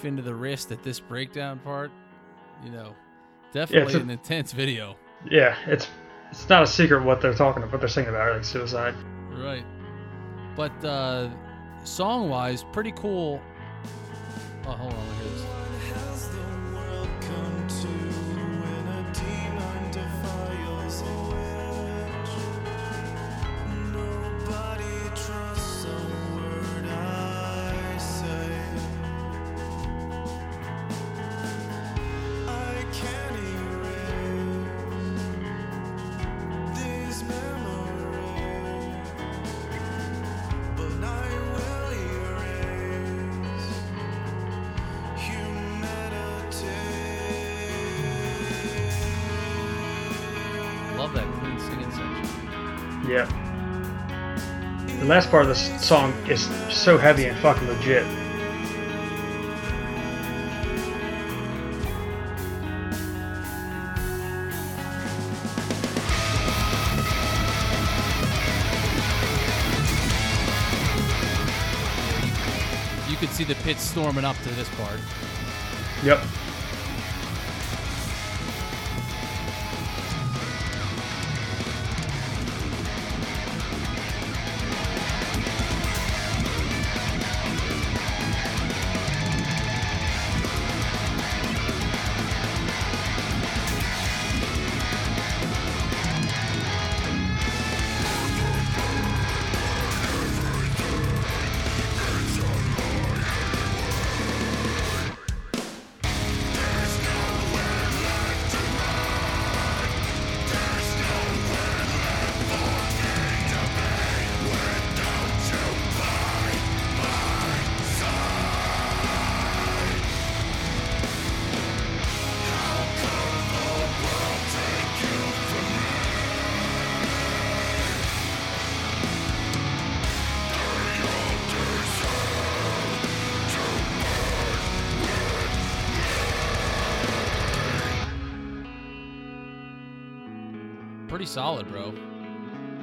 knife into the wrist at this breakdown part, you know, definitely a- an intense video. Yeah, it's it's not a secret what they're talking about, what they're singing about, like suicide. Right. But uh, song wise, pretty cool. Oh, hold on, look last part of this song is so heavy and fucking legit. You could see the pit storming up to this part. Yep.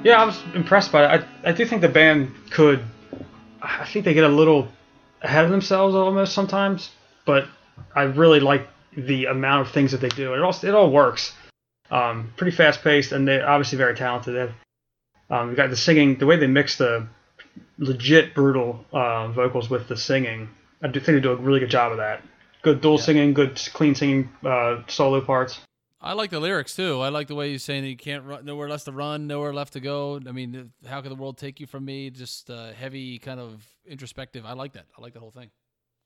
Yeah, I was impressed by it. I, I do think the band could. I think they get a little ahead of themselves almost sometimes, but I really like the amount of things that they do. It all it all works. Um, pretty fast paced, and they're obviously very talented. They have, um, you got the singing, the way they mix the legit brutal uh, vocals with the singing. I do think they do a really good job of that. Good dual Yeah. singing, good clean singing uh, solo parts. I like the lyrics too. I like the way you're saying that you can't run, nowhere left to run, nowhere left to go. I mean, how can the world take you from me? Just uh, heavy, kind of introspective. I like that. I like the whole thing.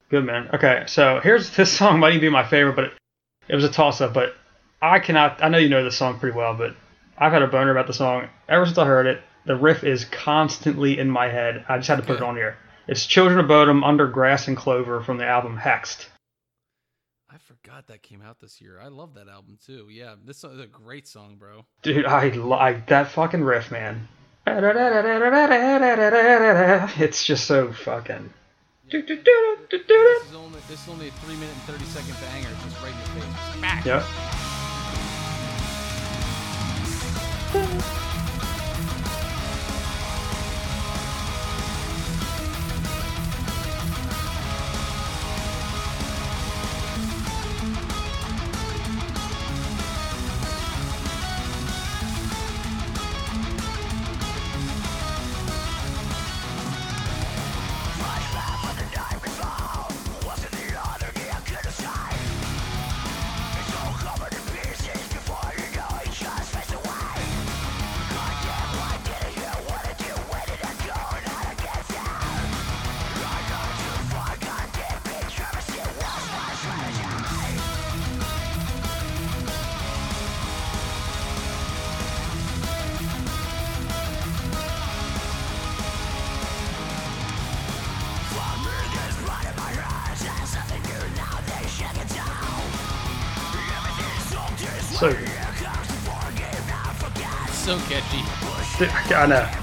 Good man. Okay, so here's this song might even be my favorite, but it, it was a toss up. But I cannot. I know you know this song pretty well, but I've had a boner about the song ever since I heard it. The riff is constantly in my head. I just had to put it on here. It's "Children of Bodom" under Grass and Clover from the album Hexed. I forgot that came out this year. I love that album too. Yeah, this is a great song, bro. Dude, I like that fucking riff, man. It's just so fucking. This is only this is only a three minute and thirty second banger, just right in your face. Smack. Yep. I know.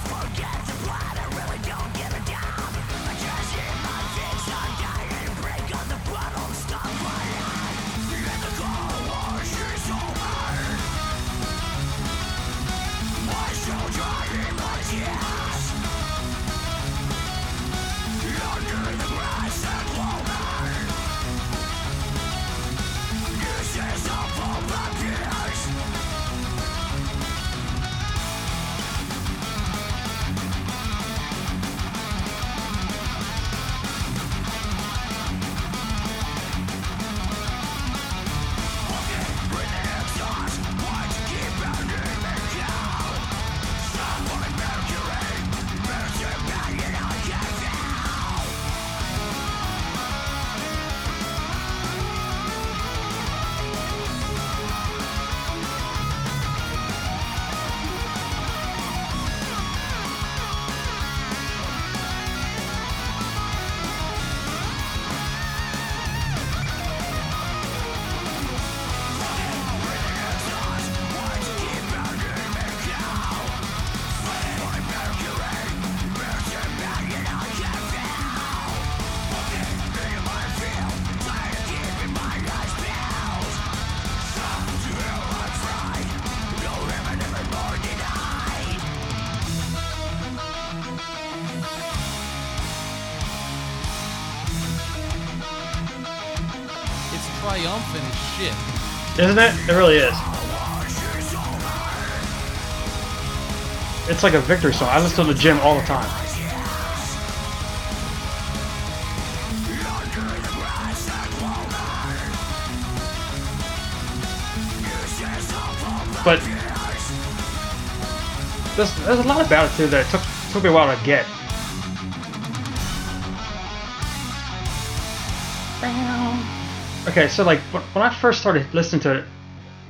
Isn't it? It really is. It's like a victory song. I listen to the gym all the time. But there's, there's a lot about it too that took took me a while to get. okay, so like when I first started listening to it,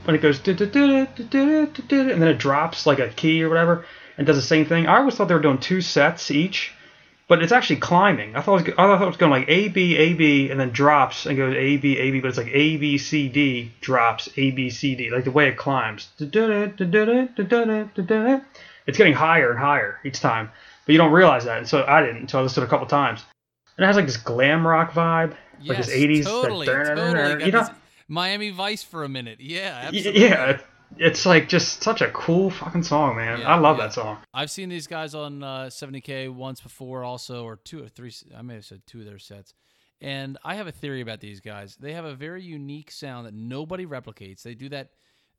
when it goes and then it drops like a key or whatever and does the same thing, I always thought they were doing two sets each, but it's actually climbing. I thought it was, I thought it was going like A B A B and then drops and goes A B A B, but it's like A B C D drops A B C D like the way it climbs. It's getting higher and higher each time, but you don't realize that. And so I didn't until I listened a couple times. And it has like this glam rock vibe, like Yes, this 80s. totally, totally. you know, Miami Vice for a minute. Yeah, absolutely. Yeah, it's like just such a cool fucking song, man. Yeah, I love yeah. that song. I've seen these guys on uh, 70K once before, also, or two or three. I may have said two of their sets. And I have a theory about these guys. They have a very unique sound that nobody replicates. They do that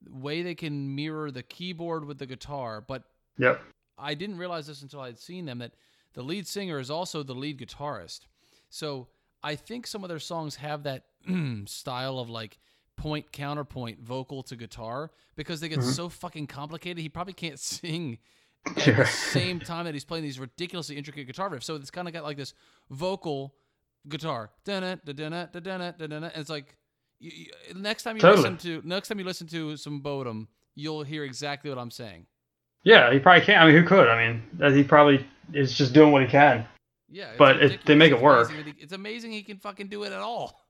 way they can mirror the keyboard with the guitar. But Yep. I didn't realize this until I had seen them that the lead singer is also the lead guitarist. So I think some of their songs have that style of like point counterpoint vocal to guitar because they get mm-hmm. so fucking complicated. He probably can't sing at the same time that he's playing these ridiculously intricate guitar riffs. So it's kind of got like this vocal guitar, and it's like you, you, next time you Totally. listen to next time you listen to some Bodom, you'll hear exactly what I'm saying. Yeah, he probably can't. I mean, who could? I mean, he probably is just doing what he can. Yeah, But it- they make it work. amazing he- It's amazing he can fucking do it at all.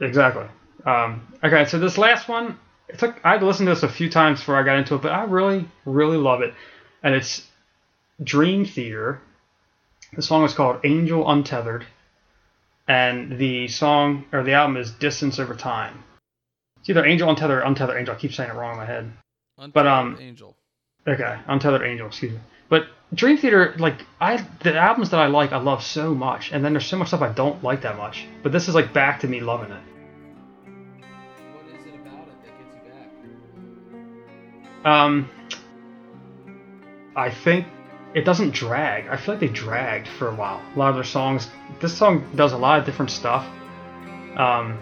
Exactly. Um, okay, so this last one, it took I had to listen to this a few times before I got into it, but I really, really love it. And it's Dream Theater. The song is called Angel Untethered, and the song or the album is Distance Over Time. It's either Angel Untethered or Untethered Angel. I keep saying it wrong in my head. But, um, Angel. Okay, Untethered Angel, excuse me. But Dream Theater, like I, the albums that I like, I love so much, and then there's so much stuff I don't like that much. But this is like back to me loving it. What is it about it that gets you back? Um, I think it doesn't drag. I feel like they dragged for a while. A lot of their songs. This song does a lot of different stuff. Um,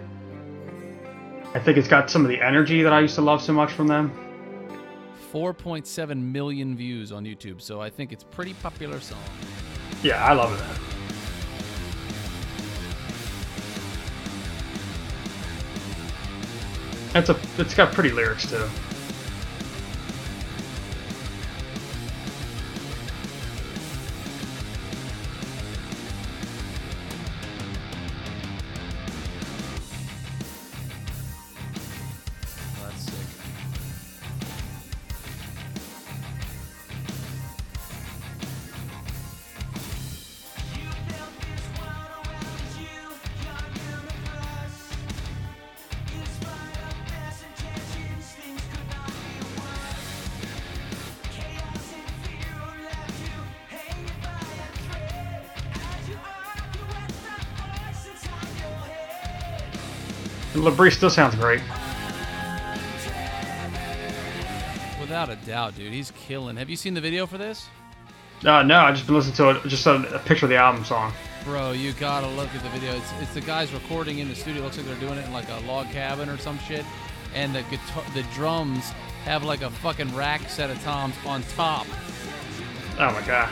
I think it's got some of the energy that I used to love so much from them. 4.7 million views on YouTube, so I think it's pretty popular song. Yeah, I love it. It's a. It's got pretty lyrics too. Still sounds great. Without a doubt, dude, he's killing. Have you seen the video for this? Uh, no, I just been listening to it. Just a, a picture of the album song. Bro, you gotta look at the video. It's, it's the guys recording in the studio. It Looks like they're doing it in like a log cabin or some shit. And the guitar, the drums have like a fucking rack set of toms on top. Oh my god.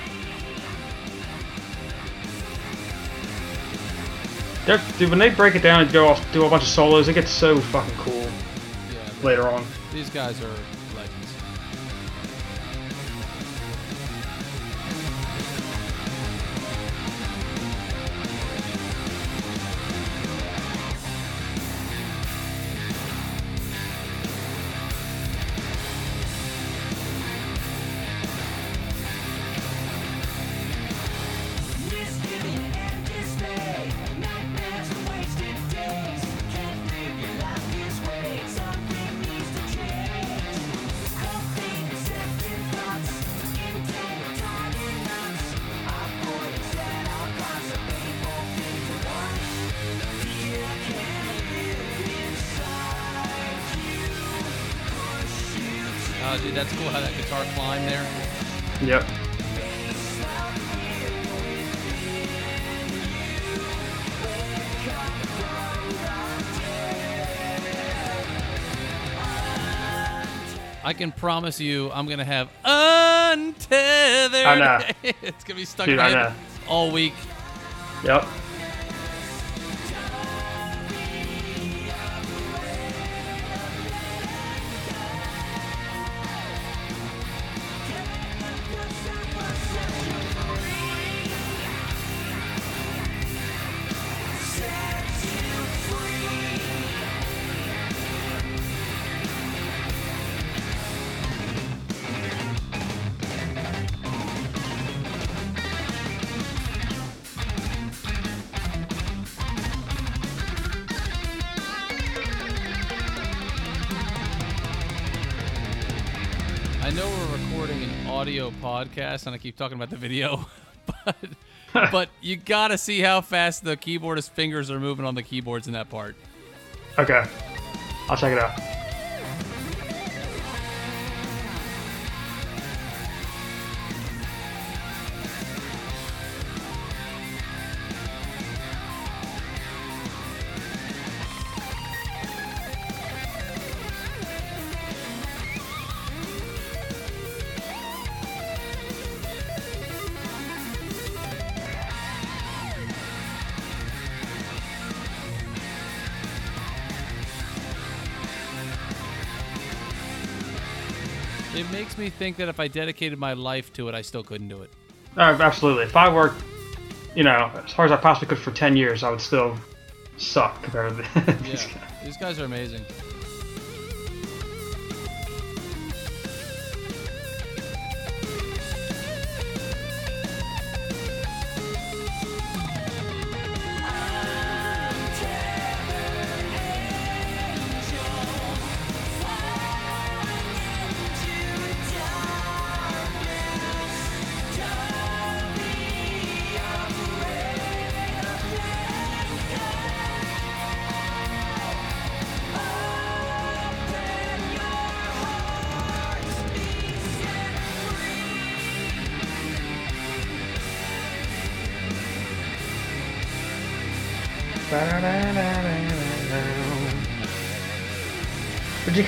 Dude, when they break it down and go off, do a bunch of solos, it gets so fucking cool Yeah, later on. these guys are can promise you, I'm gonna have untethered. I know. it's gonna be stuck Dude, in my I head know. all week. Yep. Podcast, and I keep talking about the video, but but you gotta see how fast the keyboardist fingers are moving on the keyboards in that part. Okay. I'll check it out. It makes me think that if I dedicated my life to it, I still couldn't do it. Uh, absolutely. If I worked, you know, as hard as I possibly could for 10 years, I would still suck compared to Yeah, these guys. these guys are amazing.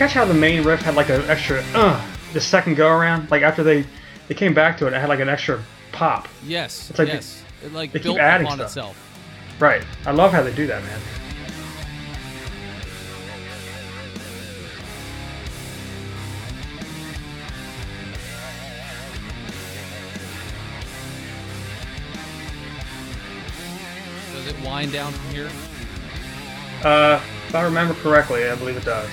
Catch how the main riff had like an extra uh the second go around? Like after they they came back to it, it had like an extra pop. Yes, It's like yes. it like they keep adding upon stuff. itself. Right. I love how they do that, man. Does it wind down from here? Uh, if I remember correctly, I believe it does.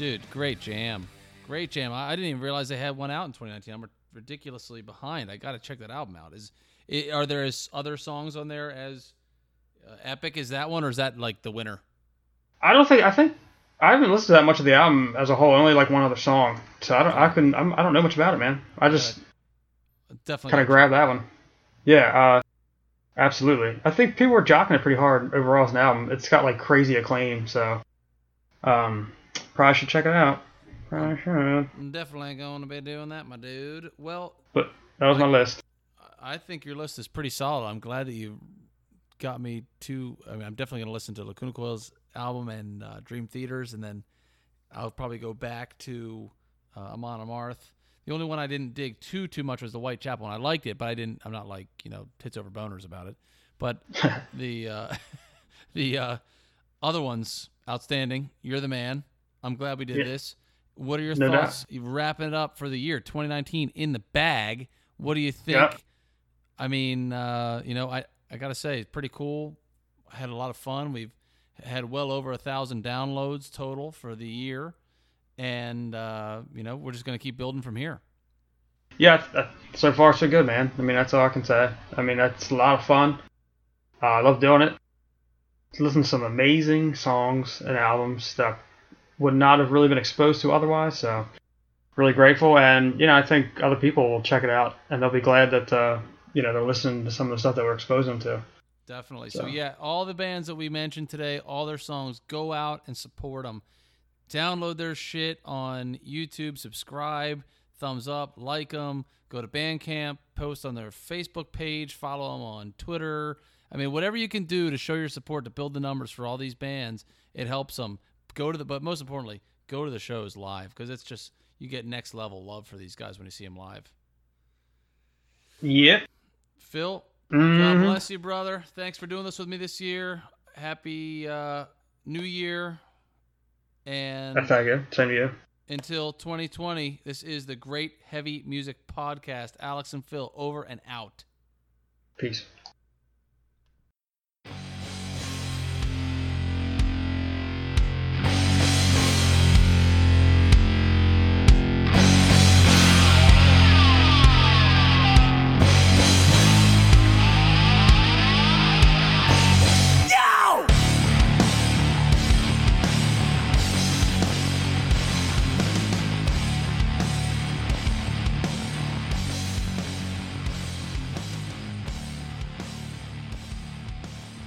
Dude, great jam. Great jam. I, I didn't even realize they had one out in 2019. I'm ridiculously behind. I got to check that album out. Is i are there as other songs on there as uh, epic as that one, or is that like the winner? I don't think I think I haven't listened to that much of the album as a whole. Only like one other song, so I don't I couldn't I'm, I don't know much about it, man. I just Definitely. kind of grabbed that one. Yeah, uh, absolutely. I think people were jocking it pretty hard overall as an album. It's got like crazy acclaim, so um, probably should check it out. Probably should. I'm definitely going to be doing that, my dude. Well, But that was my list. I think your list is pretty solid. I'm glad that you got me to. I mean, I'm definitely going to listen to Lacuna Coil's album and uh, Dream Theaters, and then I'll probably go back to uh, Amon Amarth. The only one I didn't dig too too much was the Whitechapel one. I liked it, but I didn't. I'm not like you know tits over boners about it. But the uh, the uh, other ones outstanding. You're the man. I'm glad we did Yeah. this. What are your No thoughts? Wrapping it up for the year 2019 in the bag. What do you think? Yeah. I mean, uh, you know, I, I gotta say, it's pretty cool. I had a lot of fun. We've had well over a thousand downloads total for the year, and uh, you know, we're just gonna keep building from here. Yeah, so far so good, man. I mean, that's all I can say. I mean, that's a lot of fun. Uh, I love doing it. Listen to some amazing songs and albums that would not have really been exposed to otherwise. So, really grateful, and you know, I think other people will check it out, and they'll be glad that uh, you know they're listening to some of the stuff that we're exposing them to. Definitely. So So- yeah, all the bands that we mentioned today, all their songs, go out and support them. Download their shit on YouTube, subscribe, thumbs up, like them. Go to Bandcamp, post on their Facebook page, follow them on Twitter. I mean, whatever you can do to show your support to build the numbers for all these bands, it helps them. Go to the, but most importantly, go to the shows live because it's just you get next level love for these guys when you see them live. Yep. Phil, God Mhm. bless you, brother. Thanks for doing this with me this year. Happy uh, New Year. And That's that good. Same to you. until 2020, this is the Great Heavy Music Podcast. Alex and Phil, over and out. Peace.